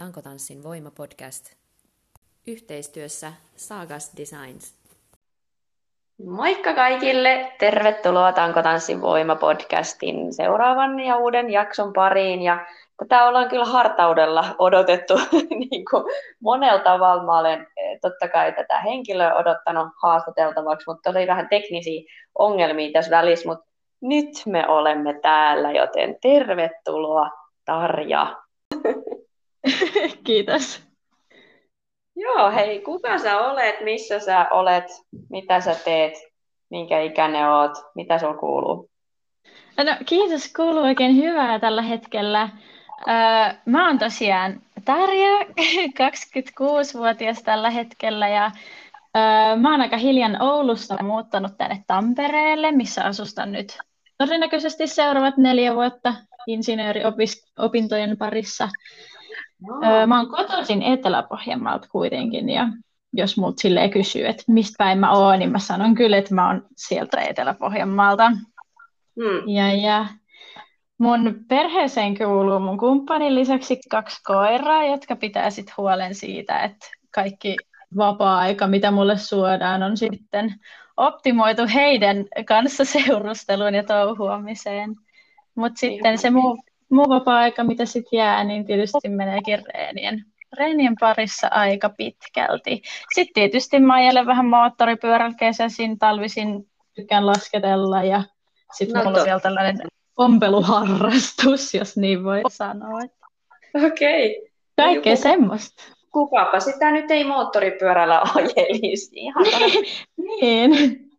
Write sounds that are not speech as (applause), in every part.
Tankotanssin voimapodcast. Yhteistyössä Sagas Designs. Moikka kaikille! Tervetuloa Tankotanssin voimapodcastin seuraavan ja uuden jakson pariin. Ja tätä ollaan kyllä hartaudella odotettu (laughs) niin kuin monella tavalla. Mä olen eh, totta kai tätä henkilöä odottanut haastateltavaksi, mutta oli vähän teknisiä ongelmia tässä välissä. Mutta nyt me olemme täällä, joten tervetuloa Tarja. (laughs) (laughs) Kiitos. Joo, hei, kuka sä olet, missä sä olet, mitä sä teet, minkä ikäinen oot, mitä sulla kuuluu? No, kiitos, kuuluu oikein hyvää tällä hetkellä. Öö, mä oon tosiaan Tarja, (laughs) 26-vuotias tällä hetkellä ja öö, mä oon aika hiljan Oulusta muuttanut tänne Tampereelle, missä asustan nyt todennäköisesti seuraavat neljä vuotta insinööriopintojen parissa. No. Mä oon kotoisin Etelä-Pohjanmaalta kuitenkin ja jos mut silleen kysyy, että mistä päin mä oon, niin mä sanon kyllä, että mä oon sieltä Etelä-Pohjanmaalta. Hmm. Ja, ja mun perheeseen kuuluu mun kumppanin lisäksi kaksi koiraa, jotka pitää sitten huolen siitä, että kaikki vapaa-aika, mitä mulle suodaan, on sitten optimoitu heidän kanssa seurusteluun ja touhuamiseen. Mutta sitten se muu, muu vapaa-aika, mitä sitten jää, niin tietysti meneekin reenien, reenien parissa aika pitkälti. Sitten tietysti mä ajelen vähän moottoripyörällä kesäisin, talvisin tykkään lasketella ja sitten no, mulla on vielä tällainen ompeluharrastus, jos niin voi sanoa. Okei. Okay. Kaikkea Joku... semmoista. Kukapa sitä nyt ei moottoripyörällä (laughs) ajelisi. Ihan (laughs) niin.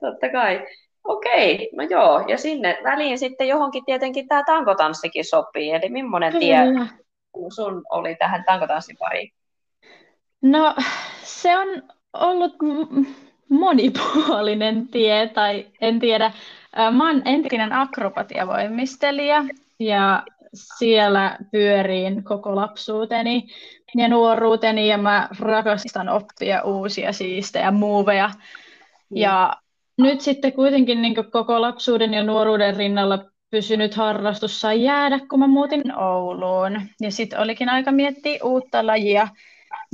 Totta kai. Okei, no joo, ja sinne väliin sitten johonkin tietenkin tämä tankotanssikin sopii, eli millainen tie sun oli tähän tankotanssin pariin? No, se on ollut monipuolinen tie, tai en tiedä. Mä oon entinen akrobatiavoimistelija, ja siellä pyöriin koko lapsuuteni ja nuoruuteni, ja mä rakastan oppia uusia siistejä muuveja. Ja nyt sitten kuitenkin niin koko lapsuuden ja nuoruuden rinnalla pysynyt harrastus sai jäädä, kun mä muutin Ouluun. Ja sitten olikin aika miettiä uutta lajia.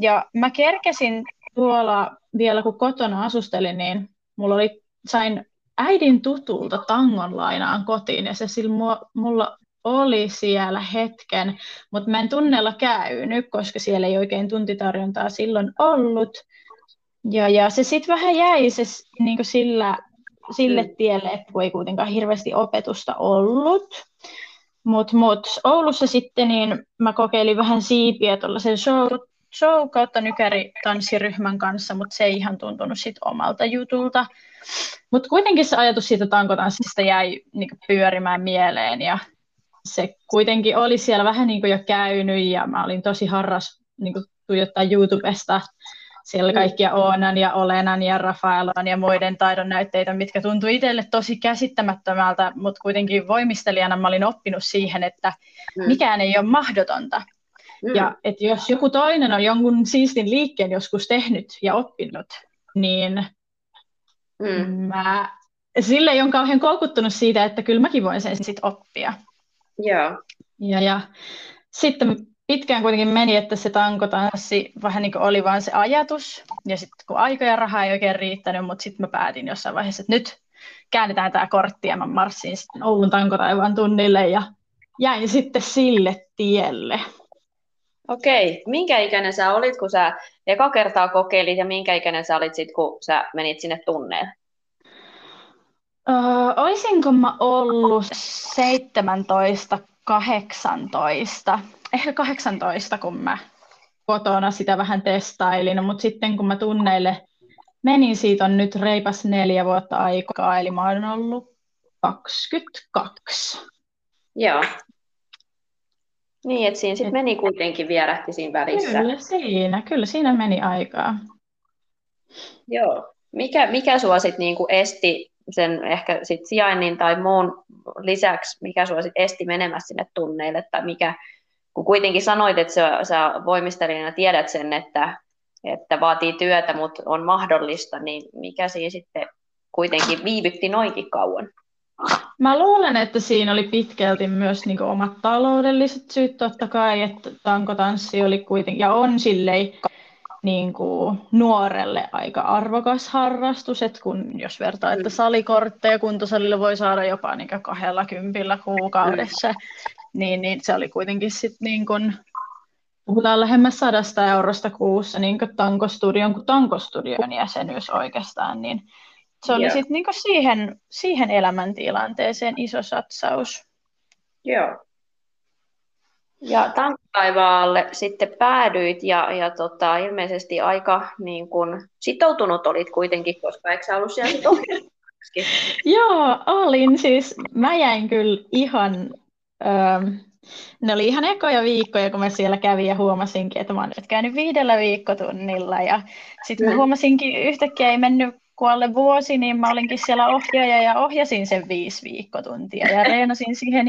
Ja mä kerkesin tuolla vielä, kun kotona asustelin, niin mulla oli, sain äidin tutulta tangon lainaan kotiin, ja se sillä mulla oli siellä hetken, mutta mä en tunnella käynyt, koska siellä ei oikein tuntitarjontaa silloin ollut. Ja, ja se sitten vähän jäi se, niin sillä, sille mm. tielle, että ei kuitenkaan hirveästi opetusta ollut. Mutta mut, Oulussa sitten niin mä kokeilin vähän siipiä tuollaisen show, show kautta nykäritanssiryhmän kanssa, mutta se ei ihan tuntunut sit omalta jutulta. Mutta kuitenkin se ajatus siitä tankotanssista jäi niin pyörimään mieleen ja se kuitenkin oli siellä vähän niin jo käynyt ja mä olin tosi harras niin tuijottaa YouTubesta siellä mm. kaikkia Oonan ja Olenan ja Rafaelon ja muiden taidon näytteitä, mitkä tuntui itselle tosi käsittämättömältä, mutta kuitenkin voimistelijana mä olin oppinut siihen, että mm. mikään ei ole mahdotonta. Mm. Ja että jos joku toinen on jonkun siistin liikkeen joskus tehnyt ja oppinut, niin mm. mä sille ei ole kauhean koukuttunut siitä, että kyllä mäkin voin sen sitten oppia. Joo. Ja, ja sitten pitkään kuitenkin meni, että se tankotanssi vähän niin kuin oli vain se ajatus. Ja sitten kun aika ja raha ei oikein riittänyt, mutta sitten mä päätin jossain vaiheessa, että nyt käännetään tämä kortti ja mä marssin sitten Oulun tankotaivaan tunnille ja jäin sitten sille tielle. Okei, minkä ikäinen sä olit, kun sä eka kertaa kokeilit ja minkä ikäinen sä olit sitten, kun sä menit sinne tunneelle? Öö, oisinko mä ollut 17, 18? Ehkä 18, kun mä kotona sitä vähän testailin, mutta sitten kun mä tunneille menin, siitä on nyt reipas neljä vuotta aikaa, eli mä oon ollut 22. Joo. Niin, että siinä sitten meni kuitenkin vierähti siinä välissä. Kyllä siinä, kyllä siinä meni aikaa. Joo. Mikä, mikä sua sitten niinku esti sen ehkä sit sijainnin tai muun lisäksi, mikä sua sitten esti menemässä sinne tunneille, tai mikä, kun kuitenkin sanoit, että sä, sä voimistelijana tiedät sen, että, että vaatii työtä, mutta on mahdollista, niin mikä siinä sitten kuitenkin viivytti noinkin kauan? Mä luulen, että siinä oli pitkälti myös niin omat taloudelliset syyt totta kai, että tankotanssi oli kuitenkin, ja on silleen niin kuin nuorelle aika arvokas harrastus, että kun jos vertaa, että salikortteja kuntosalille voi saada jopa niin kahdella kympillä kuukaudessa, niin, niin se oli kuitenkin sitten niin kuin, puhutaan lähemmäs sadasta eurosta kuussa niin kuin tankostudion kuin tankostudion jäsenyys oikeastaan, niin se oli sitten niin siihen, siihen elämäntilanteeseen iso satsaus. Joo. Ja tankkaivaalle sitten päädyit ja, ja tota, ilmeisesti aika niin kun, sitoutunut olit kuitenkin, koska eikö sä ollut siellä (laughs) Joo, olin siis. Mä jäin kyllä ihan... Ähm, ne oli ihan ekoja viikkoja, kun mä siellä kävin ja huomasinkin, että mä oon nyt käynyt viidellä viikkotunnilla. Ja sitten mä huomasinkin yhtäkkiä ei mennyt alle vuosi, niin mä olinkin siellä ohjaaja ja ohjasin sen viisi viikkotuntia ja reenasin siihen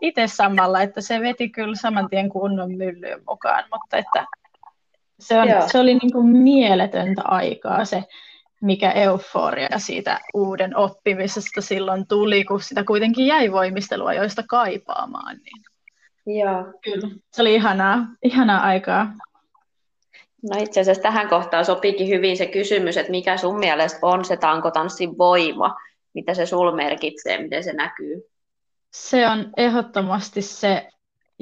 itse samalla, että se veti kyllä saman tien kunnon myllyyn mukaan, mutta että se, on, se oli niin kuin mieletöntä aikaa se, mikä euforia siitä uuden oppimisesta silloin tuli, kun sitä kuitenkin jäi voimistelua joista kaipaamaan. Niin. Joo. Kyllä, se oli ihanaa, ihanaa aikaa. No itse asiassa tähän kohtaan sopiikin hyvin se kysymys, että mikä sun mielestä on se tankotanssin voima, mitä se sul merkitsee, miten se näkyy? Se on ehdottomasti se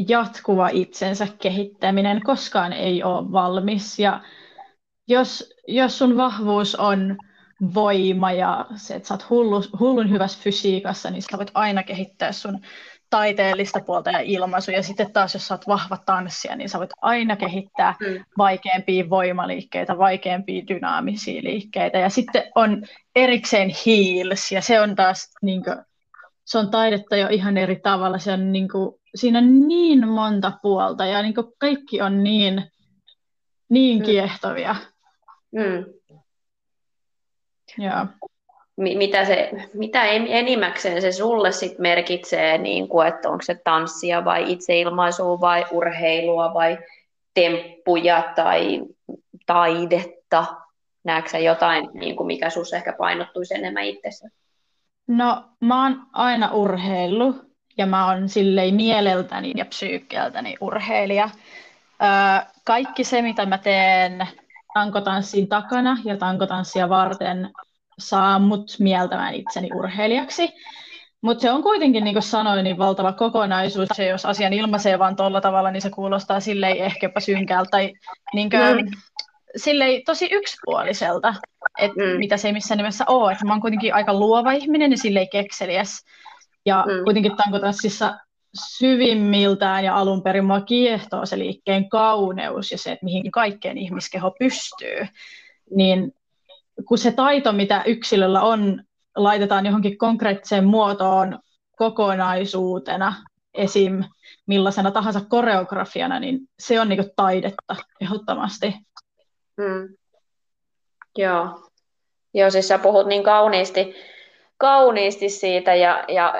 jatkuva itsensä kehittäminen, koskaan ei ole valmis. Ja jos, jos sun vahvuus on voima ja se, että sä oot hullu, hullun hyvässä fysiikassa, niin sä voit aina kehittää sun taiteellista puolta ja ilmaisu. Ja sitten taas, jos oot vahva tanssia, niin sä voit aina kehittää mm. vaikeampia voimaliikkeitä, vaikeampia dynaamisia liikkeitä. Ja sitten on erikseen heels, ja se on taas niin kuin, se on taidetta jo ihan eri tavalla. Se on, niin kuin, siinä on niin monta puolta, ja niin kuin, kaikki on niin, niin mm. kiehtovia. Mm. Joo mitä, se, mitä enimmäkseen se sulle sit merkitsee, niin kuin, että onko se tanssia vai itseilmaisua vai urheilua vai temppuja tai taidetta? Näetkö jotain, niin kuin mikä sinussa ehkä painottuisi enemmän itsessä? No, mä oon aina urheillut ja mä oon silleen mieleltäni ja psyykkeltäni urheilija. Kaikki se, mitä mä teen tankotanssin takana ja tankotanssia varten saa mut mieltämään itseni urheilijaksi. Mutta se on kuitenkin, niin kuin sanoin, niin valtava kokonaisuus. Se, jos asian ilmaisee vaan tuolla tavalla, niin se kuulostaa silleen ehkäpä synkältä tai niin kuin, mm. silleen tosi yksipuoliselta, et mm. mitä se ei missään nimessä ole. Et mä oon kuitenkin aika luova ihminen ja silleen kekseliäs. Ja mm. kuitenkin tankotanssissa syvimmiltään ja alun perin mua kiehtoo se liikkeen kauneus ja se, että mihin kaikkeen ihmiskeho pystyy. Niin kun se taito, mitä yksilöllä on, laitetaan johonkin konkreettiseen muotoon kokonaisuutena, esim. millaisena tahansa koreografiana, niin se on niinku taidetta ehdottomasti. Mm. Joo. Joo, siis sä puhut niin kauniisti, kauniisti siitä ja, ja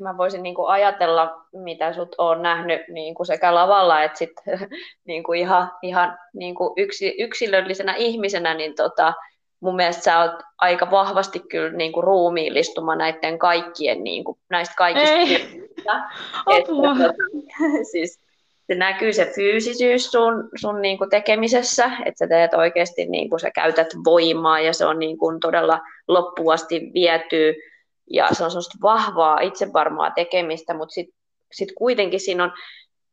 mä voisin niin kuin ajatella, mitä sut on nähnyt niin kuin sekä lavalla että sit, (laughs) niin kuin ihan, ihan niin kuin yksi, yksilöllisenä ihmisenä, niin tota, mun mielestä sä oot aika vahvasti kyllä niin kuin ruumiillistuma näiden kaikkien, niin kuin, näistä kaikista (laughs) että, että, tota, (laughs) siis se näkyy se fyysisyys sun, sun niin kuin tekemisessä, että sä teet oikeasti, niin kuin sä käytät voimaa ja se on niin kuin todella loppuasti viety ja se on semmoista vahvaa, itsevarmaa tekemistä, mutta sitten sit kuitenkin siinä on,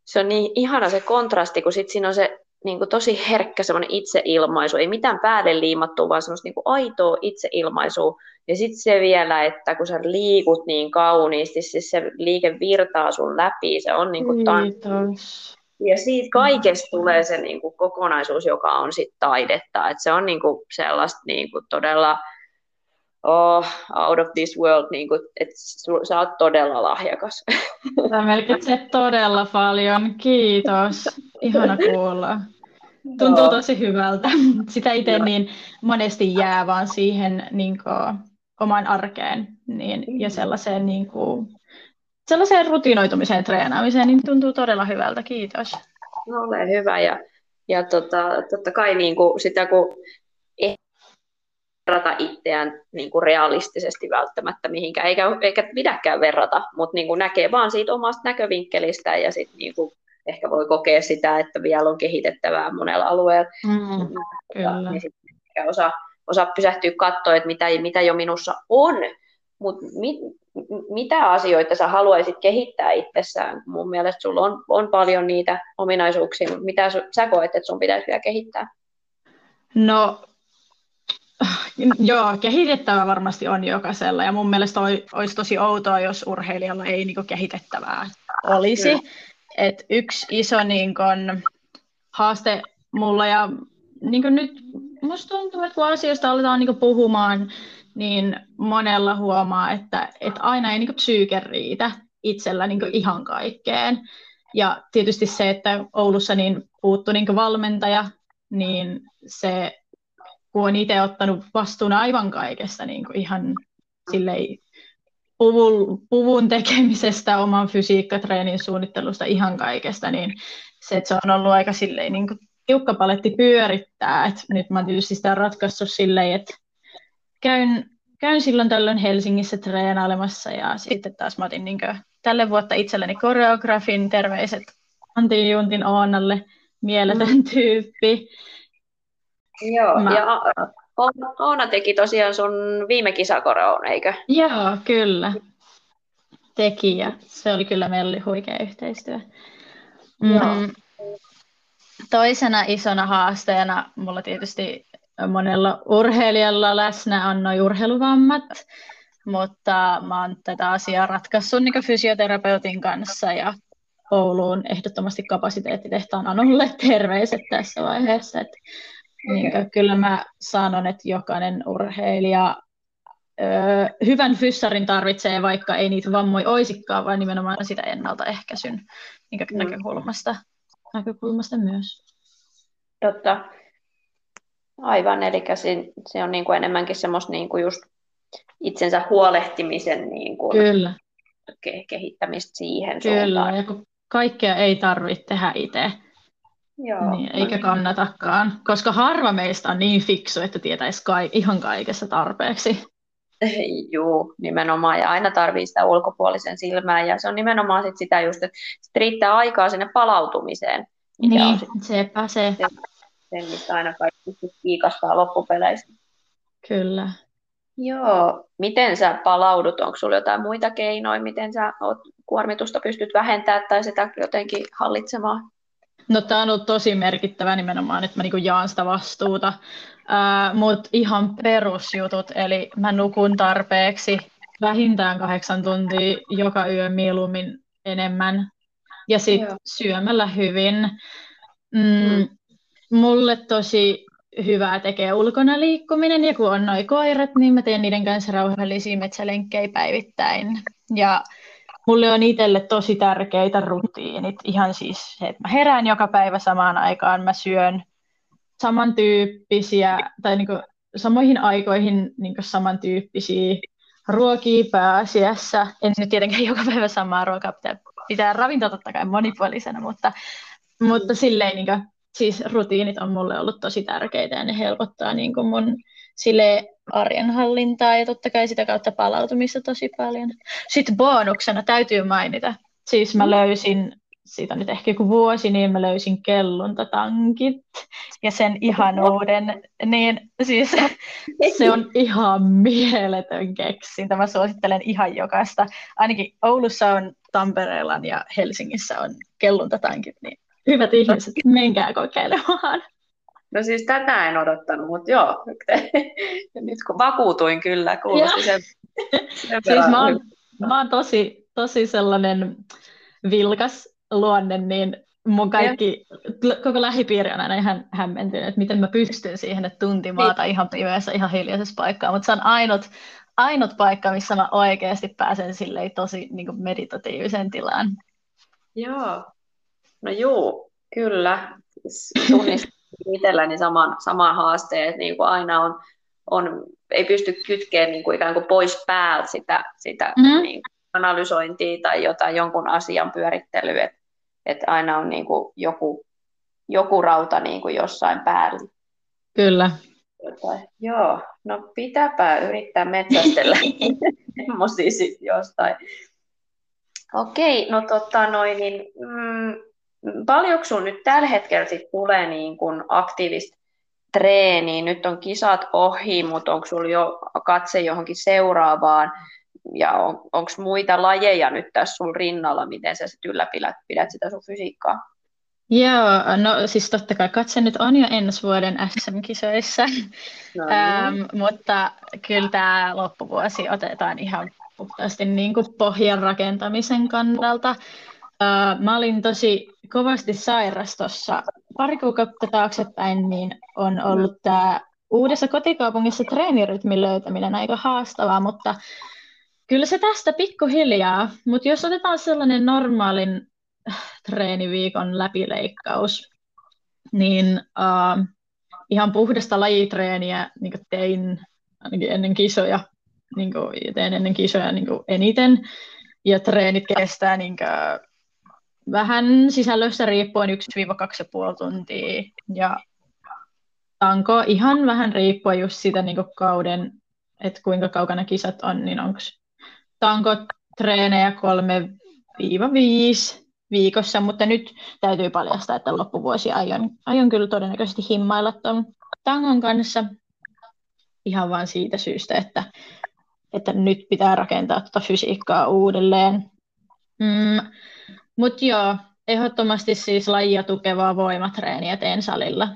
se on niin ihana se kontrasti, kun sit siinä on se niin kuin tosi herkkä semmoinen itseilmaisu, ei mitään päälle liimattua, vaan semmoista niin kuin aitoa itseilmaisua. Ja sitten se vielä, että kun sä liikut niin kauniisti, siis se liike virtaa sun läpi, se on niin kuin Kiitos. Ja siitä kaikesta tulee se niin kuin kokonaisuus, joka on sitten taidetta. Et se on niin kuin sellaista niin kuin todella oh, out of this world, niin kuin, että sä oot todella lahjakas. Sä merkitset todella paljon. Kiitos. Ihana kuulla. Tuntuu tosi hyvältä. (laughs) Sitä itse niin monesti jää vaan siihen niin kuin, omaan arkeen niin, ja sellaiseen, niin kuin, sellaiseen rutinoitumiseen treenaamiseen, niin tuntuu todella hyvältä. Kiitos. No ole hyvä ja, ja tota, totta kai niin kuin sitä kun verrata itseään niin kuin realistisesti välttämättä mihinkään, eikä, eikä pidäkään verrata, mutta niin kuin näkee vaan siitä omasta näkövinkkelistä ja sitten niin kuin ehkä voi kokea sitä, että vielä on kehitettävää monella alueella. Mm, kyllä. Niin sitten osaa, osaa pysähtyä katsoa, että mitä, mitä jo minussa on, mutta mit, mitä asioita sä haluaisit kehittää itsessään? Mun mielestä sulla on, on paljon niitä ominaisuuksia, mutta mitä sä koet, että sun pitäisi vielä kehittää? No Joo, kehitettävä varmasti on jokaisella ja mun mielestä olisi tosi outoa, jos urheilijalla ei niin kehitettävää olisi. Et yksi iso niin kun, haaste mulla ja niin nyt musta tuntuu, että kun asioista aletaan niin puhumaan, niin monella huomaa, että, että aina ei niin psyyke riitä itsellä niin ihan kaikkeen. Ja tietysti se, että Oulussa niin puuttu niin valmentaja, niin se kun on itse ottanut vastuun aivan kaikesta, niin ihan sillei, puvun, puvun tekemisestä, oman fysiikkatreenin suunnittelusta, ihan kaikesta, niin se, että se on ollut aika silleen, niin kuin tiukka paletti pyörittää. Et nyt mä tietysti sitä ratkaissut silleen, että käyn, käyn silloin tällöin Helsingissä treenailemassa ja sitten taas mä otin niin kuin, tälle vuotta itselleni koreografin terveiset Antti Juntin Oonalle, mieletön mm. tyyppi. Joo, Mä... ja Oona teki tosiaan sun viime kisakoreon, eikö? Joo, kyllä. Teki ja se oli kyllä, meillä oli huikea yhteistyö. Mm. Joo. Toisena isona haasteena mulla tietysti monella urheilijalla läsnä on noin urheiluvammat, mutta mä oon tätä asiaa ratkaissut niin fysioterapeutin kanssa ja Ouluun ehdottomasti kapasiteettitehtaan Anulle terveiset tässä vaiheessa. Että niin, kyllä mä sanon, että jokainen urheilija ö, hyvän fyssarin tarvitsee, vaikka ei niitä vammoja oisikaan, vaan nimenomaan sitä ennaltaehkäisyn niin mm. näkökulmasta, näkökulmasta myös. Totta. Aivan, eli se, se on niin kuin enemmänkin semmoista niin kuin just itsensä huolehtimisen niin kuin Kyllä. Ke- kehittämistä siihen Kyllä, suuntaan. ja kun kaikkea ei tarvitse tehdä itse, Joo, niin, eikä kannatakaan, koska harva meistä on niin fiksu, että tietäisi kai, ihan kaikessa tarpeeksi. (laughs) Joo, nimenomaan. Ja aina tarvii sitä ulkopuolisen silmää. Ja se on nimenomaan sit sitä just, että sit riittää aikaa sinne palautumiseen. Niin, sit sepä se. Se, mistä aina kaikki kiikastaa loppupeleissä. Kyllä. Joo. Miten sä palaudut? Onko sulla jotain muita keinoja, miten sä oot kuormitusta pystyt vähentämään tai sitä jotenkin hallitsemaan? No tämä on ollut tosi merkittävä nimenomaan, että mä niinku jaan sitä vastuuta. Mutta ihan perusjutut, eli mä nukun tarpeeksi vähintään kahdeksan tuntia joka yö mieluummin enemmän. Ja sitten syömällä hyvin. Mm, mm. Mulle tosi hyvää tekee ulkona liikkuminen, ja kun on noin koirat, niin mä teen niiden kanssa rauhallisia metsälenkkejä päivittäin. Ja mulle on itselle tosi tärkeitä rutiinit. Ihan siis se, että mä herään joka päivä samaan aikaan, mä syön samantyyppisiä, tai niin kuin samoihin aikoihin niin kuin samantyyppisiä ruokia pääasiassa. En nyt tietenkään (laughs) joka päivä samaa ruokaa pitää, pitää ravintoa totta kai monipuolisena, mutta, mutta silleen niin kuin, siis rutiinit on mulle ollut tosi tärkeitä ja ne helpottaa niin kuin mun sille arjen hallintaa ja totta kai sitä kautta palautumista tosi paljon. Sitten bonuksena täytyy mainita, siis mä löysin siitä nyt ehkä joku vuosi, niin mä löysin kelluntatankit ja sen ihanuuden, niin siis (laughs) se on ihan mieletön keksintä. Mä suosittelen ihan jokaista. Ainakin Oulussa on, Tampereella ja Helsingissä on kelluntatankit, niin hyvät ihmiset, menkää kokeilemaan. No siis tätä en odottanut, mutta joo, (laughs) nyt kun vakuutuin kyllä, kuulosti sen, sen siis mä oon, mä oon tosi, tosi sellainen vilkas luonne, niin mun kaikki, ja. koko lähipiiri on aina ihan hämmentynyt, että miten mä pystyn siihen, että tunti niin. maata ihan pimeässä, ihan hiljaisessa paikkaa, mutta se on ainut, ainut paikka, missä mä oikeasti pääsen silleen tosi niin kuin meditatiiviseen tilaan. Joo, no juu, kyllä. Tunnistan itselläni saman, saman haasteen, että niin kuin aina on, on, ei pysty kytkemään niin kuin ikään kuin pois päältä sitä, sitä mm-hmm. niin kuin analysointia tai jotain, jonkun asian pyörittelyä, että, että aina on niin kuin joku, joku rauta niin kuin jossain päällä. Kyllä. Tota, joo, no pitääpä yrittää metsästellä (laughs) semmoisia sitten jostain. Okei, no tota noin, niin mm, paljonko sun nyt tällä hetkellä sit tulee niin kun aktiivista treeniä? Nyt on kisat ohi, mutta onko sulla jo katse johonkin seuraavaan? Ja on, onko muita lajeja nyt tässä sun rinnalla, miten sä sitten ylläpidät pidät sitä sun fysiikkaa? Joo, no siis totta kai katse nyt on jo ensi vuoden SM-kisoissa, no niin. ähm, mutta kyllä tämä loppuvuosi otetaan ihan puhtaasti niin kuin pohjan rakentamisen kannalta. Äh, mä olin tosi kovasti sairas tuossa pari kuukautta taaksepäin, niin on ollut tämä uudessa kotikaupungissa treenirytmin löytäminen aika haastavaa, mutta kyllä se tästä pikkuhiljaa. Mutta jos otetaan sellainen normaalin treeniviikon läpileikkaus, niin uh, ihan puhdasta lajitreeniä niin tein ainakin ennen kisoja, niin kuin, teen ennen kisoja niin eniten, ja treenit kestää niin kuin, vähän sisällöstä riippuen 1-2,5 tuntia, ja tanko ihan vähän riippuen just siitä niin kauden, että kuinka kaukana kisat on, niin onko tanko treenejä 3-5 viikossa, mutta nyt täytyy paljastaa, että loppuvuosi aion, aion kyllä todennäköisesti himmailla tuon tangon kanssa. Ihan vain siitä syystä, että, että nyt pitää rakentaa tuota fysiikkaa uudelleen. Mm, mutta joo, ehdottomasti siis lajia tukevaa voimatreeniä teen salilla.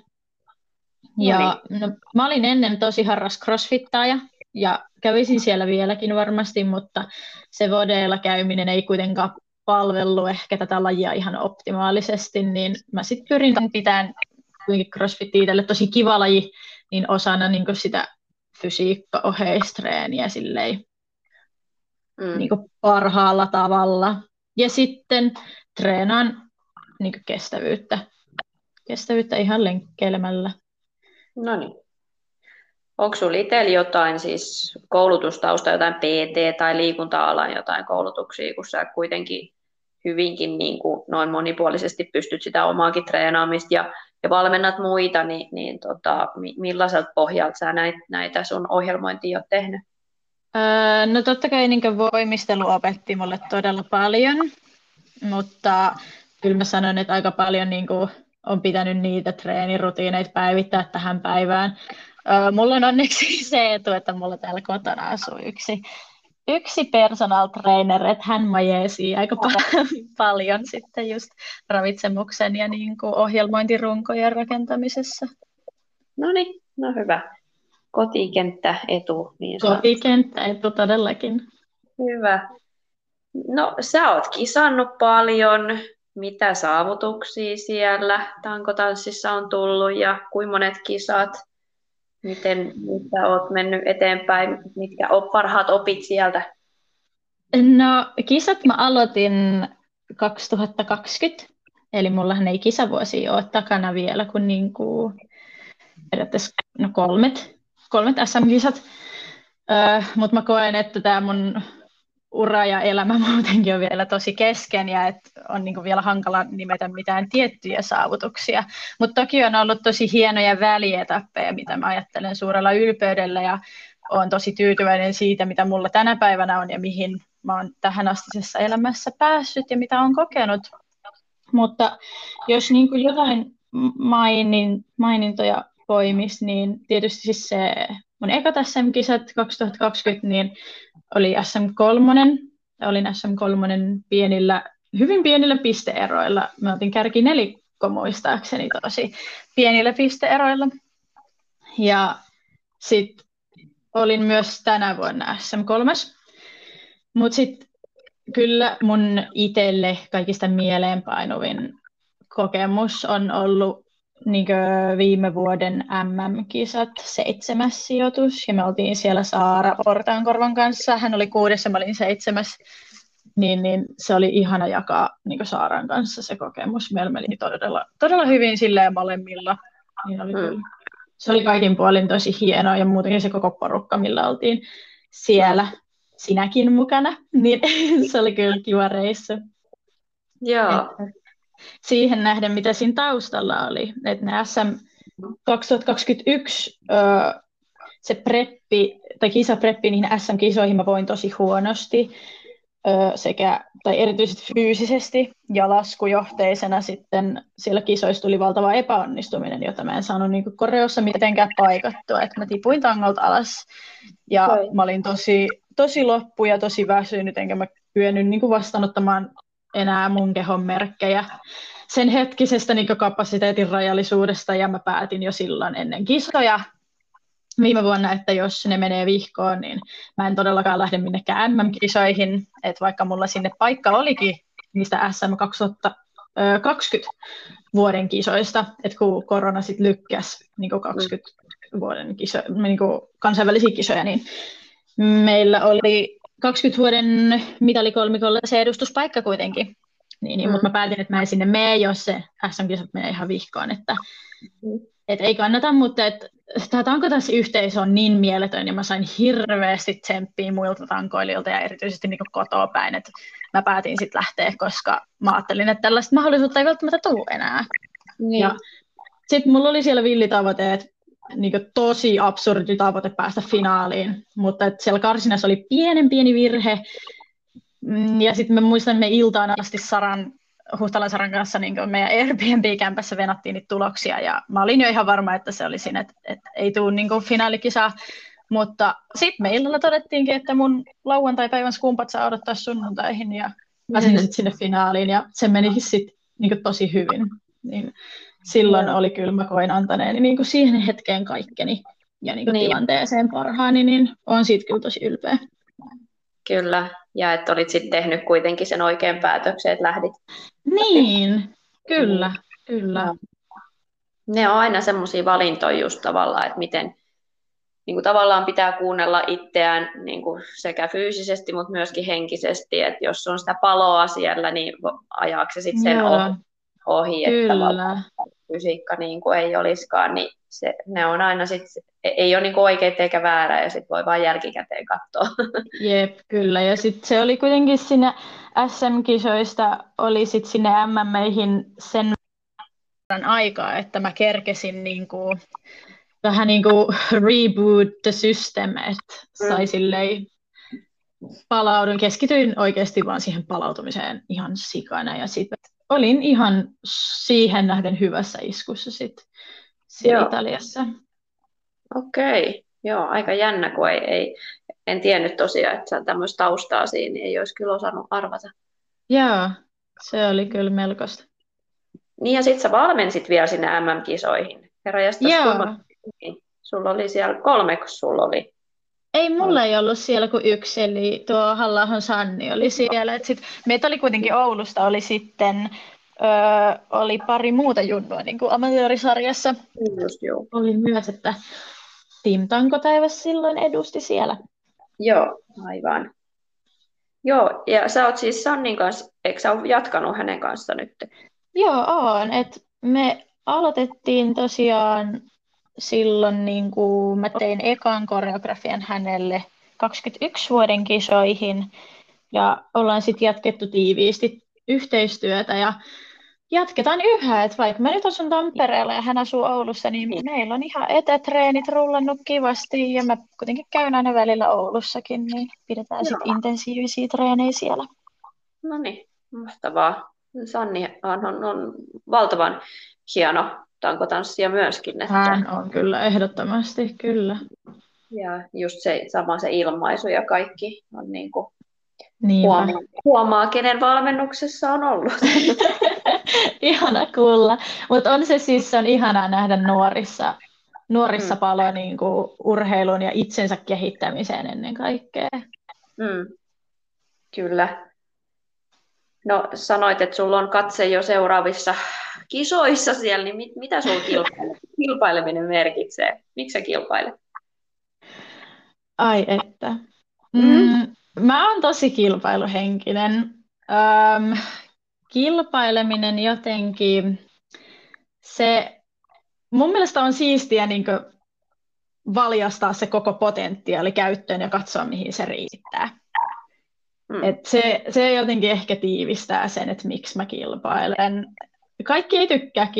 Ja no, mä olin ennen tosi harras crossfittaaja ja kävisin siellä vieläkin varmasti, mutta se vodeilla käyminen ei kuitenkaan palvellut ehkä tätä lajia ihan optimaalisesti, niin mä sitten pyrin pitämään kuitenkin crossfit itselle tosi kiva laji, niin osana niin sitä fysiikka-oheistreeniä silleen mm. niin parhaalla tavalla. Ja sitten treenaan niin kestävyyttä. Kestävyyttä ihan lenkkeilemällä. No niin. Onko sinulla itsellä jotain siis koulutustausta, jotain PT- tai liikunta-alan jotain koulutuksia, kun sä kuitenkin hyvinkin niin kuin noin monipuolisesti pystyt sitä omaakin treenaamista ja, ja valmennat muita, niin, niin tota, millaiselta pohjalta sä näitä, sun ohjelmointia oot tehnyt? Öö, no totta kai niin voimistelu opetti mulle todella paljon, mutta kyllä mä sanon, että aika paljon niin kuin, on pitänyt niitä treenirutiineita päivittää tähän päivään. Öö, mulla on onneksi (laughs) se etu, että mulla täällä kotona asuu yksi yksi personal trainer, että hän majeesi aika pa- (laughs) paljon sitten just ravitsemuksen ja niin kuin ohjelmointirunkojen rakentamisessa. No niin, no hyvä. Kotikenttä etu. Niin Kotikenttä etu todellakin. Hyvä. No sä oot kisannut paljon. Mitä saavutuksia siellä tankotanssissa on tullut ja kuinka monet kisat? Miten mitä olet mennyt eteenpäin? Mitkä on parhaat opit sieltä? No kisat mä aloitin 2020, eli mullahan ei kisavuosi ole takana vielä, kun niin kuin periaatteessa no kolmet, kolmet SM-kisat. Öö, Mutta mä koen, että tämä mun ura ja elämä (laughs) muutenkin on vielä tosi kesken ja että on niin vielä hankala nimetä mitään tiettyjä saavutuksia. Mutta toki on ollut tosi hienoja välietappeja, mitä mä ajattelen suurella ylpeydellä ja olen tosi tyytyväinen siitä, mitä mulla tänä päivänä on ja mihin mä oon tähän astisessa elämässä päässyt ja mitä olen kokenut. Mutta jos niin kuin jotain mainin, mainintoja poimis, niin tietysti siis se mun ekat SM-kisat 2020, niin oli SM3, olin SM3 pienillä, hyvin pienillä pisteeroilla. Mä otin kärki nelikko muistaakseni tosi pienillä pisteeroilla. Ja sitten olin myös tänä vuonna SM3. Mutta sitten kyllä mun itselle kaikista mieleenpainuvin kokemus on ollut niin viime vuoden MM-kisat seitsemäs sijoitus, ja me oltiin siellä Saara Ortaankorvan kanssa. Hän oli kuudes ja mä olin seitsemäs. Niin, niin se oli ihana jakaa niin Saaran kanssa se kokemus. Meillä meni todella, todella hyvin silleen molemmilla. Niin oli mm. Se oli kaikin puolin tosi hienoa ja muutenkin se koko porukka, millä oltiin siellä sinäkin mukana, niin (laughs) se oli kyllä kiva reissu. Joo. Että siihen nähden, mitä siinä taustalla oli. Että ne SM, 2021 ö, se preppi, tai kisapreppi niihin SM-kisoihin mä voin tosi huonosti, ö, sekä, tai erityisesti fyysisesti, ja laskujohteisena sitten siellä kisoissa tuli valtava epäonnistuminen, jota mä en saanut niin koreossa mitenkään paikattua, että mä tipuin tangolta alas, ja Oi. mä olin tosi, tosi loppu ja tosi väsynyt, enkä mä kyennyt niin vastaanottamaan enää mun kehon merkkejä. Sen hetkisestä niin kapasiteetin rajallisuudesta ja mä päätin jo silloin ennen kisoja viime vuonna, että jos ne menee vihkoon, niin mä en todellakaan lähde minnekään MM-kisoihin, että vaikka mulla sinne paikka olikin niistä SM 2020 vuoden kisoista, että kun korona sitten lykkäsi niin 20 vuoden kiso, niin kansainvälisiä kisoja, niin meillä oli 20 vuoden mitalikolmikolla se edustuspaikka kuitenkin. Niin, niin, mm. mutta mä päätin, että mä en sinne mene, jos se SM-kisat menee ihan vihkoon, että mm. et ei kannata, mutta et, tämä tankotanssiyhteisö on niin mieletön, ja mä sain hirveästi tsemppiä muilta tankoilijoilta ja erityisesti niin kotoa päin, että mä päätin sitten lähteä, koska mä ajattelin, että tällaista mahdollisuutta ei välttämättä tule enää. Niin. Ja sitten mulla oli siellä villitavoite, että niin tosi absurdi tavoite päästä finaaliin, mutta että siellä karsinassa oli pienen pieni virhe, mm, ja sitten me muistan, me iltaan asti Saran, Huhtalan Saran kanssa niin meidän Airbnb-kämpässä venattiin niitä tuloksia, ja mä olin jo ihan varma, että se oli siinä, että, että ei tule niin finaalikisa, mutta sitten me illalla todettiinkin, että mun lauantai-päivän skumpat saa odottaa sunnuntaihin, ja pääsin mm. sitten sinne finaaliin, ja se meni sitten niin tosi hyvin. Niin silloin oli kyllä, mä koin antaneeni niin kuin siihen hetkeen kaikkeni ja niin kuin niin. tilanteeseen parhaani, niin on siitä kyllä tosi ylpeä. Kyllä, ja että olit sitten tehnyt kuitenkin sen oikean päätöksen, että lähdit. Niin, kyllä, kyllä. No. Ne on aina semmoisia valintoja just tavallaan, että miten niin kuin tavallaan pitää kuunnella itseään niin kuin sekä fyysisesti, mutta myöskin henkisesti, että jos on sitä paloa siellä, niin ajaako se sitten sen Joo. ohi, että fysiikka niin kuin ei olisikaan, niin se, ne on aina sit, ei ole niin kuin oikein eikä väärä, ja sitten voi vain jälkikäteen katsoa. (laughs) Jep, kyllä. Ja sitten se oli kuitenkin sinne SM-kisoista, oli sitten sinne MMEihin sen verran aikaa, että mä kerkesin niin kuin, vähän niin kuin reboot the system, että sai mm. silleen palaudun, keskityin oikeasti vaan siihen palautumiseen ihan sikana ja sitten olin ihan siihen nähden hyvässä iskussa sit siellä Joo. Italiassa. Okei, okay. Joo, aika jännä, kun ei, ei, en tiennyt tosiaan, että tämmöistä taustaa siinä, niin ei olisi kyllä osannut arvata. Joo, se oli kyllä melkoista. Niin ja sitten sä valmensit vielä sinne MM-kisoihin. Herra Joo. Sulla oli siellä kolme, kun sulla oli. Ei, mulla ei ollut siellä kuin yksi, eli tuo halla Sanni oli siellä. Et sit, meitä oli kuitenkin Oulusta, oli sitten öö, oli pari muuta junnua niin kuin amatöörisarjassa. Just, joo. Oli myös, että Tim Tankotaivas silloin edusti siellä. Joo, aivan. Joo, ja sä oot siis Sannin kanssa, eikö sä ole jatkanut hänen kanssa nyt? Joo, on. Et me aloitettiin tosiaan silloin niin kuin mä tein ekan koreografian hänelle 21 vuoden kisoihin ja ollaan sitten jatkettu tiiviisti yhteistyötä ja jatketaan yhä, että vaikka mä nyt asun Tampereella ja hän asuu Oulussa, niin meillä on ihan etätreenit rullannut kivasti ja mä kuitenkin käyn aina välillä Oulussakin, niin pidetään sitten intensiivisiä treenejä siellä. No niin, mahtavaa. Sanni on, on, on valtavan hieno tankotanssia myöskin. Että... Hän on kyllä, ehdottomasti, kyllä. Ja just se sama se ilmaisu ja kaikki on niin kuin huomaa, huomaa, kenen valmennuksessa on ollut. (laughs) ihana kuulla. Mutta on se siis on ihanaa nähdä nuorissa, nuorissa mm. paljon niin kuin urheilun ja itsensä kehittämiseen ennen kaikkea. Mm. Kyllä. No sanoit, että sulla on katse jo seuraavissa kisoissa siellä, niin mit, mitä sinulla kilpaile- kilpaileminen merkitsee? Miksi sä kilpailet? Ai että. Mm. Mm, mä oon tosi kilpailuhenkinen. Öm, kilpaileminen jotenkin, se mun mielestä on siistiä niin valjastaa se koko potentiaali käyttöön ja katsoa, mihin se riittää. Mm. Et se, se jotenkin ehkä tiivistää sen, että miksi mä kilpailen. kaikki ei tykkää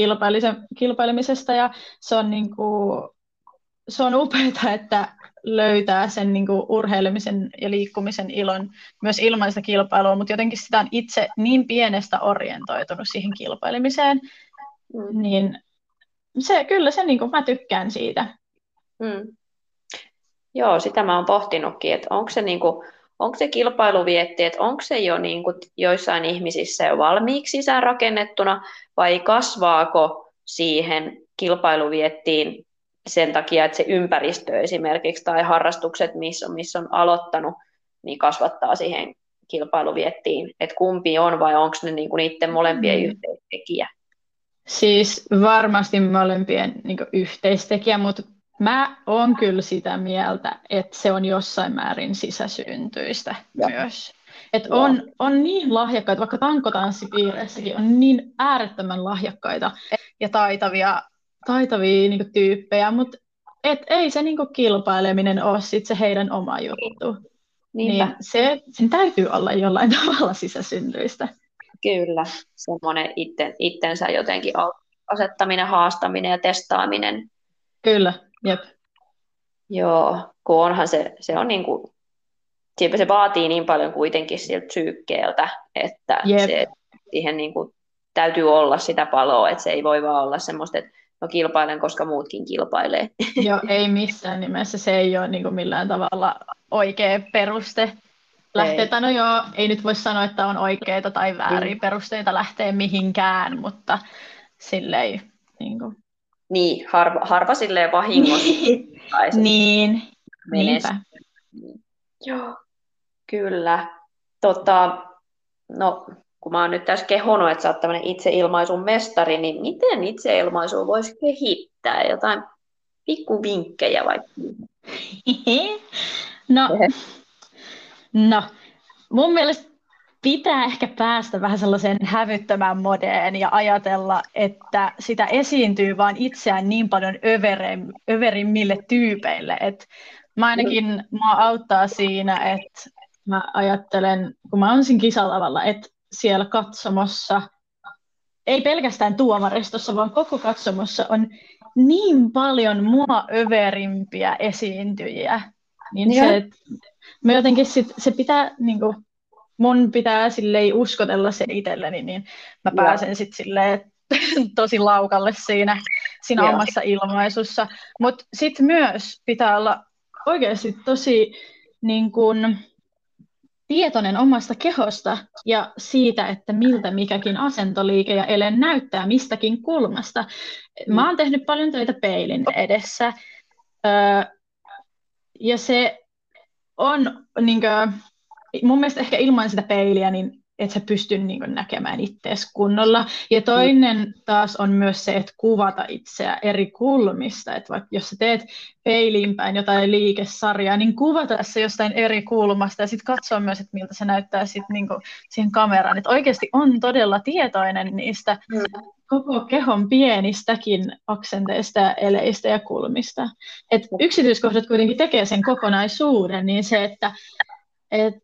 kilpailemisesta ja se on, niin kuin, se on upeaa, että löytää sen niin kuin urheilemisen ja liikkumisen ilon myös ilman sitä kilpailua, mutta jotenkin sitä on itse niin pienestä orientoitunut siihen kilpailemiseen, mm. niin se, kyllä se, niin kuin, mä tykkään siitä. Mm. Joo, sitä mä oon pohtinutkin, että onko se, niin kuin, onko se kilpailuvietti, että onko se jo niin kuin joissain ihmisissä jo valmiiksi rakennettuna vai kasvaako siihen kilpailuviettiin sen takia, että se ympäristö esimerkiksi tai harrastukset, missä on, missä on aloittanut, niin kasvattaa siihen kilpailuviettiin, että kumpi on vai onko ne niin kuin niiden molempien mm. yhteistekijä? Siis varmasti molempien niin yhteistekijä, mutta mä oon kyllä sitä mieltä, että se on jossain määrin sisäsyntyistä ja. myös. Et on, on niin lahjakkaita, vaikka tankotanssipiireissäkin on niin äärettömän lahjakkaita ja taitavia, taitavia niin tyyppejä, mutta et ei se niin kilpaileminen ole sit se heidän oma juttu. Niinpä. Niin se, sen täytyy olla jollain (laughs) tavalla sisäsyntyistä. Kyllä, semmoinen itten, itsensä jotenkin asettaminen, haastaminen ja testaaminen. Kyllä, jep. Joo, kun onhan se, se on niin kuin, se vaatii niin paljon kuitenkin siltä psyykkeeltä, että yep. se, siihen niin kuin, täytyy olla sitä paloa, että se ei voi vaan olla semmoista, että no kilpailen, koska muutkin kilpailee. (laughs) Joo, ei missään nimessä. Se ei ole niin kuin millään tavalla oikea peruste lähteä, tai no joo, ei nyt voi sanoa, että on oikeita tai vääriä mm. perusteita lähteä mihinkään, mutta silleen niin kuin... Niin, harva, harva silleen vahingossa. niin, niinpä. Joo, kyllä. Tota, no, kun mä oon nyt tässä kehonut, että sä oot tämmöinen itseilmaisun mestari, niin miten itseilmaisua voisi kehittää? Jotain pikkuvinkkejä vaikka? (laughs) no, No, mun mielestä pitää ehkä päästä vähän sellaiseen hävyttömään modeen ja ajatella, että sitä esiintyy vain itseään niin paljon överimmille tyypeille. Et mä ainakin mä auttaa siinä, että mä ajattelen, kun mä oon siinä kisalavalla, että siellä katsomossa, ei pelkästään tuomaristossa, vaan koko katsomossa on niin paljon mua överimpiä esiintyjiä. Niin se, että mä jotenkin sit, se pitää, niin kuin, mun pitää silleen uskotella se itselleni, niin mä pääsen sitten silleen (laughs) tosi laukalle siinä, siinä Joo. omassa ilmaisussa. Mutta sitten myös pitää olla oikeasti tosi niin kun, tietoinen omasta kehosta ja siitä, että miltä mikäkin asentoliike ja ele näyttää mistäkin kulmasta. Mä oon tehnyt paljon töitä peilin edessä. Öö, ja se on niin kuin, mun mielestä ehkä ilman sitä peiliä, niin et sä pysty niin kuin, näkemään itseäsi kunnolla. Ja toinen taas on myös se, että kuvata itseä eri kulmista. Että vaikka jos sä teet peiliin päin jotain liikesarjaa, niin kuvata se jostain eri kulmasta ja sitten katsoa myös, että miltä se näyttää sit, niin kuin, siihen kameraan. Että oikeasti on todella tietoinen niistä mm. koko kehon pienistäkin aksenteista ja eleistä ja kulmista. Et yksityiskohdat kuitenkin tekee sen kokonaisuuden, niin se, että et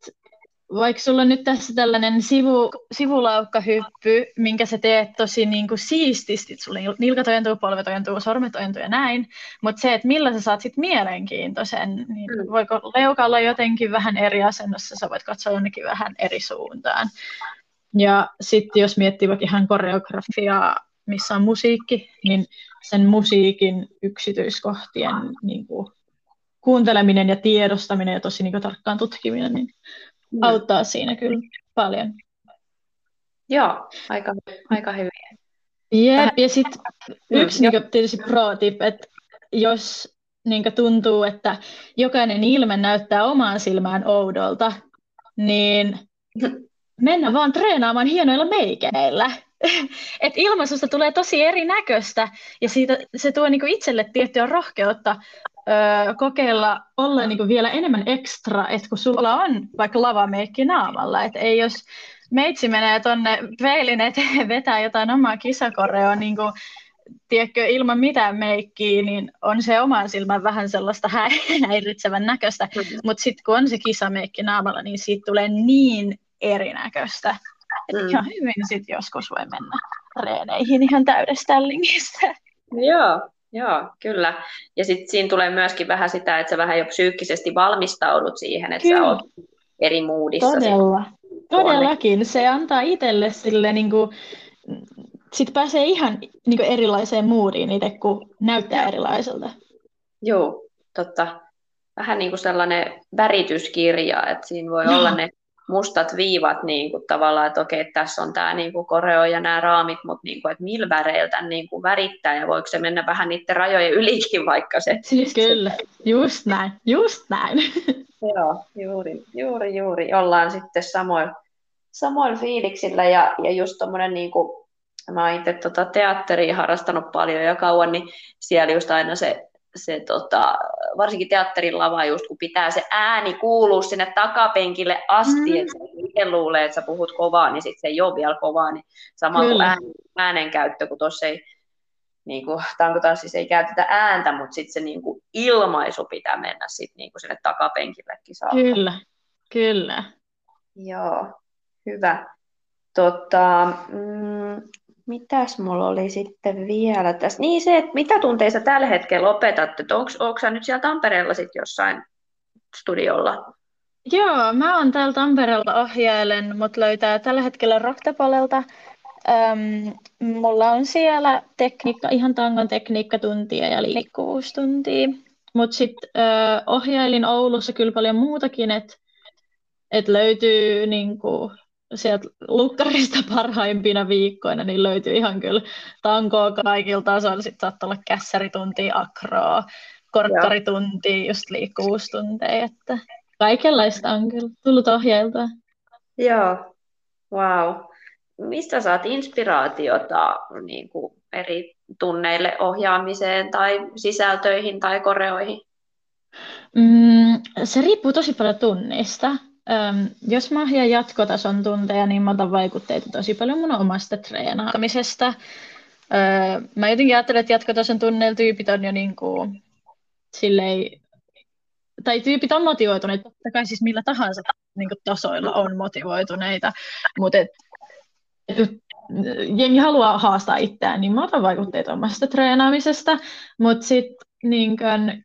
vaikka sulla on nyt tässä tällainen sivu, sivulaukkahyppy, minkä sä teet tosi niin kuin siististi, sulla nilkat ojentuu, polvet ojentuu, sormet ojentuu ja näin, mutta se, että millä sä saat sit mielenkiintoisen, niin mm. voiko leukalla jotenkin vähän eri asennossa, sä voit katsoa jonnekin vähän eri suuntaan. Ja sitten jos miettii vaikka ihan koreografiaa, missä on musiikki, niin sen musiikin yksityiskohtien niin kuin, kuunteleminen ja tiedostaminen ja tosi niin kuin, tarkkaan tutkiminen, niin. Auttaa siinä kyllä paljon. Joo, aika, aika hyvin. Jep, Vähän... ja sitten mm, yksi mm, niin tietysti pro tip, että jos niin tuntuu, että jokainen ilme näyttää omaan silmään oudolta, niin mennä vaan treenaamaan hienoilla meikeillä. (laughs) Et ilmaisusta tulee tosi erinäköistä ja siitä, se tuo niinku itselle tiettyä rohkeutta öö, kokeilla olla niin kuin vielä enemmän ekstra, että kun sulla on vaikka lavameikki naamalla, että ei jos meitsi menee tuonne peilin eteen (laughs) vetää jotain omaa kisakoreoa niin kuin, tiedätkö, ilman mitään meikkiä, niin on se oman silmän vähän sellaista (laughs) häiritsevän näköistä, mm-hmm. mutta sitten kun on se kisameikki naamalla, niin siitä tulee niin erinäköistä, että mm. ihan hyvin sitten joskus voi mennä treeneihin ihan täydessä tällingissä. Joo, joo, kyllä. Ja sitten siinä tulee myöskin vähän sitä, että sä vähän jo psyykkisesti valmistaudut siihen, että kyllä. sä oot eri moodissa. Todella. Todellakin. Se antaa itselle sille niin kuin, sit pääsee ihan niin kuin erilaiseen moodiin itse, kun näyttää erilaiselta. Joo, totta. Vähän niin kuin sellainen värityskirja, että siinä voi olla (gasps) ne mustat viivat niin kuin tavallaan, että okei, tässä on tämä niin kuin koreo ja nämä raamit, mutta niin kuin, että millä väreiltä niin kuin värittää ja voiko se mennä vähän niiden rajojen ylikin vaikka se. (laughs) Kyllä, just näin, just näin. (laughs) Joo, juuri, juuri, juuri. Ollaan sitten samoin samoin fiiliksillä ja, ja just tommonen niin kuin, mä oon itse tota teatteria harrastanut paljon ja kauan, niin siellä just aina se se tota, varsinkin teatterin lava just, kun pitää se ääni kuulua sinne takapenkille asti, mm. että itse luulee, että sä puhut kovaa, niin sitten se ei ole vielä kovaa, niin sama Kyllä. kuin äänen, äänenkäyttö, kun tuossa ei niin kuin, tankotanssissa ei käytetä ääntä, mutta sitten se niin kuin, ilmaisu pitää mennä sit, niin kuin sinne takapenkillekin saakka. Kyllä, kyllä. Joo, hyvä. Tota, mm, Mitäs mulla oli sitten vielä tässä? Niin se, että mitä tunteissa tällä hetkellä opetat? Onko sä nyt siellä Tampereella sitten jossain studiolla? Joo, mä oon täällä Tampereella ohjailen, mut löytää tällä hetkellä Roktapalelta. Öm, mulla on siellä tekniikka, ihan tangon tekniikkatuntia ja liikkuvuustuntia. Mutta sitten ohjailin Oulussa kyllä paljon muutakin, että et löytyy niinku, sieltä lukkarista parhaimpina viikkoina, niin löytyy ihan kyllä tankoa kaikilta tasoilla. Sitten saattaa olla kässärituntia, akroa, korkkarituntia, just liikkuvuustunteja, että kaikenlaista on kyllä tullut ohjailtua. Joo, wow. Mistä saat inspiraatiota niin kuin eri tunneille ohjaamiseen tai sisältöihin tai koreoihin? Mm, se riippuu tosi paljon tunnista. Öm, jos mä ohjaan jatkotason tunteja, niin mä otan vaikutteita tosi paljon mun omasta treenaamisesta. Öö, mä jotenkin ajattelen, että jatkotason tunneilla tyypit on jo niin kuin, silleen, tai tyypit on motivoituneita, totta kai siis millä tahansa niin kuin tasoilla on motivoituneita, mutta et, et, jengi haluaa haastaa itseään, niin mä otan vaikutteita omasta treenaamisesta, mutta sitten niin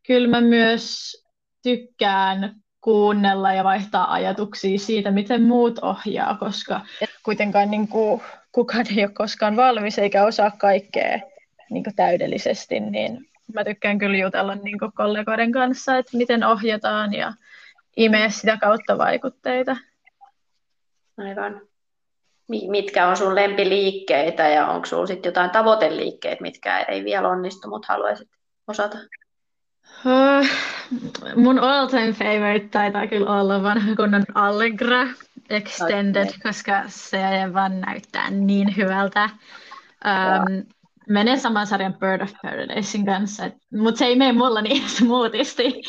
kyllä mä myös tykkään kuunnella ja vaihtaa ajatuksia siitä, miten muut ohjaa, koska kuitenkaan niin kuin, kukaan ei ole koskaan valmis eikä osaa kaikkea niin kuin täydellisesti, niin mä tykkään kyllä jutella niin kuin kollegoiden kanssa, että miten ohjataan ja imeä sitä kautta vaikutteita. Aivan. Mitkä on sun lempiliikkeitä ja onko sulla sitten jotain tavoiteliikkeitä, mitkä ei vielä onnistu, mutta haluaisit osata? Uh, mun all-time favorite taitaa kyllä olla vanha kunnon Allegra Extended, okay. koska se vaan näyttää niin hyvältä. Um, menee saman sarjan Bird of Paradisein kanssa, mutta se ei mene mulla niin (laughs) smoothisti.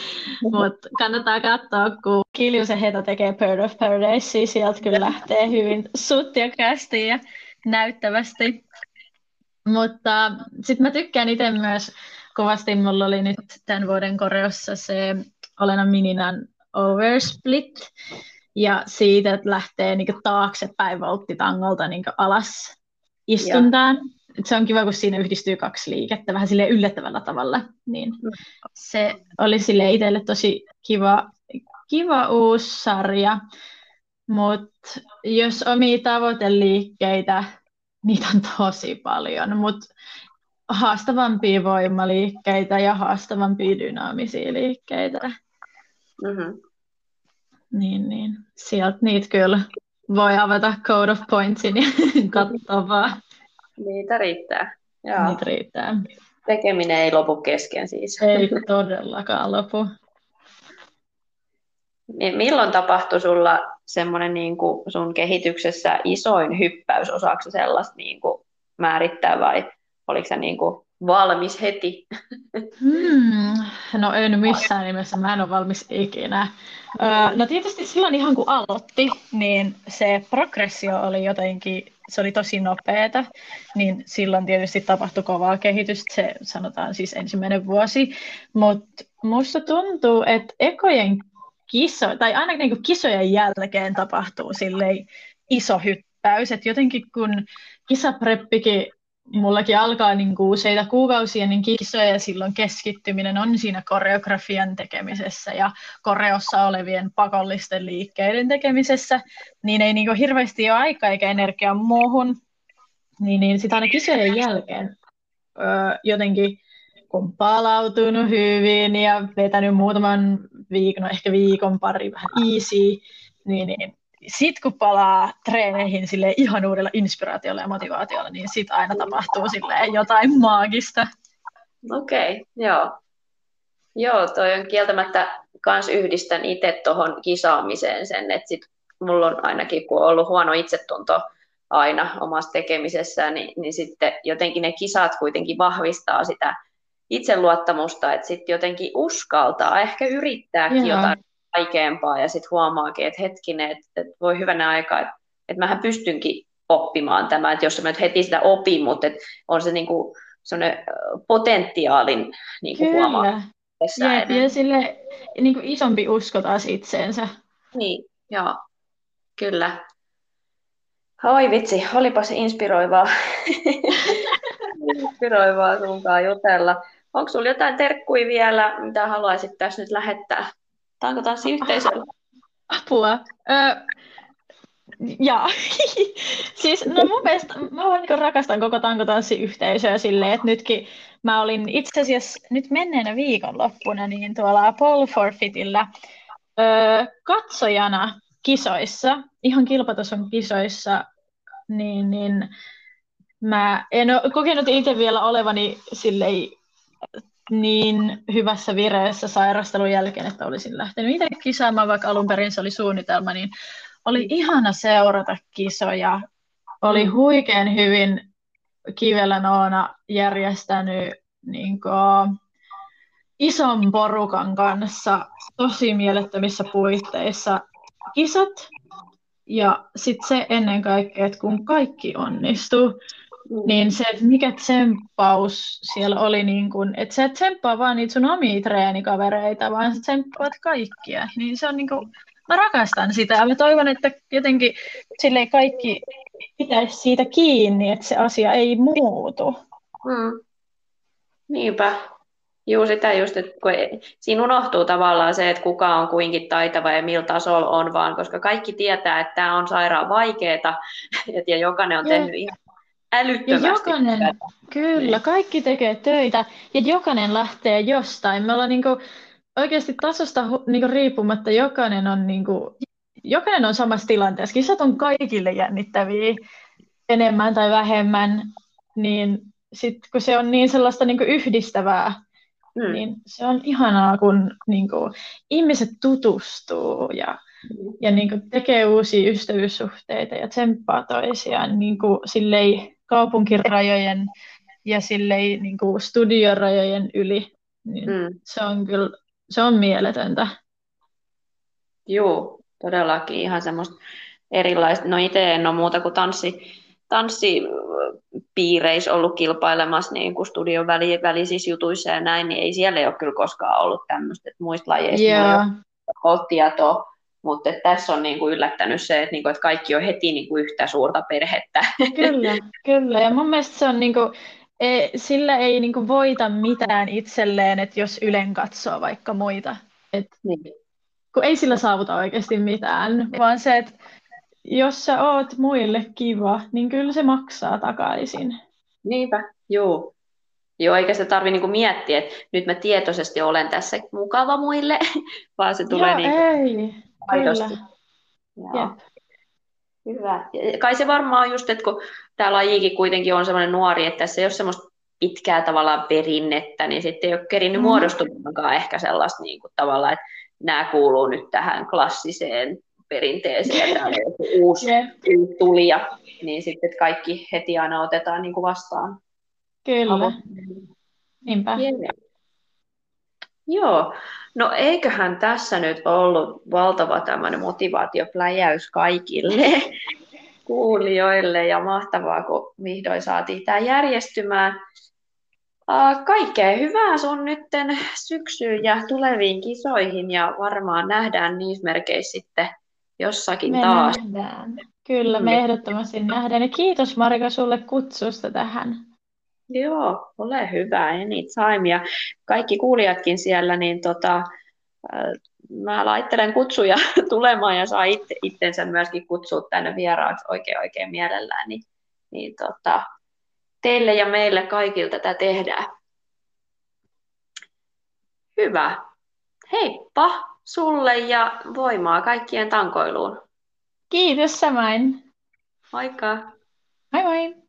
mutta kannattaa katsoa, kun Kiljusen Heto tekee Bird of Paradise, sieltä kyllä lähtee hyvin suttiakästi ja näyttävästi. Mutta sitten mä tykkään itse myös kovasti mulla oli nyt tämän vuoden koreossa se Olena Mininan oversplit, ja siitä, että lähtee niin taaksepäin volttitangolta niin alas istuntaan. Ja. Se on kiva, kun siinä yhdistyy kaksi liikettä vähän sille yllättävällä tavalla. Niin mm. se oli sille itselle tosi kiva, kiva uusi sarja. Mutta jos omia tavoiteliikkeitä, niitä on tosi paljon. Mutta haastavampia voimaliikkeitä ja haastavampia dynaamisia liikkeitä. Mm-hmm. Niin, niin. Sieltä niitä kyllä voi avata Code of Pointsin ja (laughs) katsoa vaan. Niitä riittää. Joo. Niitä riittää. Tekeminen ei lopu kesken siis. Ei (laughs) todellakaan lopu. Milloin tapahtui sulla semmoinen niin kuin sun kehityksessä isoin hyppäys, osaako sellaista niin kuin määrittää vai Oliko se niin kuin valmis heti? Hmm, no en missään nimessä, mä en ole valmis ikinä. No tietysti silloin ihan kun aloitti, niin se progressio oli jotenkin, se oli tosi nopeeta, niin silloin tietysti tapahtui kovaa kehitystä, se sanotaan siis ensimmäinen vuosi, mutta musta tuntuu, että ekojen kiso, tai ainakin niin kisojen jälkeen tapahtuu silleen iso hyppäys, että jotenkin kun kisapreppikin mullakin alkaa niin kuin useita kuukausia niin kisoja ja silloin keskittyminen on siinä koreografian tekemisessä ja koreossa olevien pakollisten liikkeiden tekemisessä, niin ei niin kuin hirveästi ole aikaa eikä energiaa muuhun. Niin, niin sitä aina kisojen jälkeen öö, jotenkin kun palautunut hyvin ja vetänyt muutaman viikon, no ehkä viikon pari vähän easy, niin, niin sitten kun palaa treeneihin sille ihan uudella inspiraatiolla ja motivaatiolla, niin sit aina tapahtuu sille jotain maagista. Okei, okay, joo. Joo, toi on kieltämättä kans yhdistän itse tuohon kisaamiseen sen, että sit mulla on ainakin, kun on ollut huono itsetunto aina omassa tekemisessä, niin, niin sitten jotenkin ne kisat kuitenkin vahvistaa sitä itseluottamusta, että sitten jotenkin uskaltaa ehkä yrittääkin Joo. jotain vaikeampaa ja sitten huomaakin, että hetkinen, että, että voi hyvänä aikaa, että, että mähän pystynkin oppimaan tämä, että jos mä nyt heti sitä opin, mutta että on se niinku potentiaalin niinku huomaa. Jep, ja sille niin kuin isompi usko taas itseensä. Niin, joo, kyllä. Oi vitsi, olipas inspiroivaa. (laughs) inspiroivaa sunkaan jutella. Onko sinulla jotain terkkuja vielä, mitä haluaisit tässä nyt lähettää? Tanko tanssiyhteisölle? Apua. Ö, ja, (laughs) siis no mun mielestä mä vaan niin rakastan koko tankotanssiyhteisöä silleen, että nytkin mä olin itse asiassa nyt menneenä viikonloppuna niin tuolla Paul Forfeitillä ö, katsojana kisoissa, ihan kilpatason kisoissa, niin, niin mä en ole kokenut itse vielä olevani silleen niin hyvässä vireessä sairastelun jälkeen, että olisin lähtenyt itse kisaamaan, vaikka alun perin se oli suunnitelma, niin oli ihana seurata kisoja. Oli mm. huikean hyvin Kivellä Noona järjestänyt niin kuin, ison porukan kanssa tosi mielettömissä puitteissa kisat. Ja sitten se ennen kaikkea, että kun kaikki onnistuu, Mm. Niin se, että mikä tsemppaus siellä oli, niin kun, että sä et tsemppaa vaan niitä sun omia treenikavereita, vaan sä tsemppaat kaikkia. Niin se on niin kuin, mä rakastan sitä ja mä toivon, että jotenkin sille kaikki pitäisi siitä kiinni, että se asia ei muutu. Mm. Niinpä. Juu, sitä just, että kun siinä unohtuu tavallaan se, että kuka on kuinkin taitava ja millä tasolla on, vaan koska kaikki tietää, että tämä on sairaan vaikeaa (laughs) ja jokainen on tehnyt ihan älyttömästi. Ja jokainen, kyllä, niin. kaikki tekee töitä ja jokainen lähtee jostain. Me ollaan niin kuin, oikeasti tasosta niin kuin, riippumatta jokainen on, niin kuin, jokainen on samassa tilanteessa. Kisat on kaikille jännittäviä enemmän tai vähemmän, niin sitten kun se on niin sellaista niin kuin yhdistävää, mm. niin se on ihanaa, kun niin kuin, ihmiset tutustuu ja, mm. ja niin kuin, tekee uusia ystävyyssuhteita ja tsemppaa toisiaan niin kuin, sillei, kaupunkirajojen ja sillei, niin kuin studiorajojen yli. Niin mm. Se on kyllä se on mieletöntä. Joo, todellakin ihan semmoista erilaista. No itse en ole muuta kuin tanssi, tanssipiireissä ollut kilpailemassa niin kuin studion väli, välisissä jutuissa ja näin, niin ei siellä ole kyllä koskaan ollut tämmöistä, että muista lajeista yeah. ole tietoa. Mutta tässä on niinku yllättänyt se, että, niinku, että kaikki on heti niinku yhtä suurta perhettä. Kyllä, (laughs) kyllä. Ja mun mielestä se on, niinku, e, sillä ei niinku voita mitään itselleen, että jos Ylen katsoo vaikka muita. Et, niin. Kun ei sillä saavuta oikeasti mitään, vaan se, että jos sä oot muille kiva, niin kyllä se maksaa takaisin. Niinpä, joo. Joo, eikä se tarvi niinku miettiä, että nyt mä tietoisesti olen tässä mukava muille, (laughs) vaan se tulee Joo, niinku... ei aidosti. Joo. Hyvä. Kai se varmaan just, että kun tämä lajikin kuitenkin on sellainen nuori, että tässä ei ole semmoista pitkää tavallaan perinnettä, niin sitten ei ole kerinnyt mm. muodostumaankaan ehkä sellaista niin kuin, tavallaan, että nämä kuuluu nyt tähän klassiseen perinteeseen, (laughs) ja täällä on uusi, yeah. tulija, niin sitten että kaikki heti aina otetaan niin kuin vastaan. Kyllä. Niinpä. Yeah. Joo, no eiköhän tässä nyt ollut valtava tämmöinen motivaatiopläjäys kaikille (laughs) kuulijoille ja mahtavaa, kun vihdoin saatiin tämä järjestymään. Kaikkea hyvää sun nytten syksyyn ja tuleviin kisoihin ja varmaan nähdään niissä merkeissä sitten jossakin me taas. Nähdään. Kyllä, me ehdottomasti nähdään. Ja kiitos Marika sulle kutsusta tähän. Joo, ole hyvä, anytime. Ja kaikki kuulijatkin siellä, niin tota, mä laittelen kutsuja (laughs) tulemaan ja saa itse, itsensä myöskin kutsua tänne vieraaksi oikein oikein mielellään, niin, niin tota, teille ja meille kaikille tätä tehdään. Hyvä. Heippa sulle ja voimaa kaikkien tankoiluun. Kiitos samoin. Moikka. Moi moi.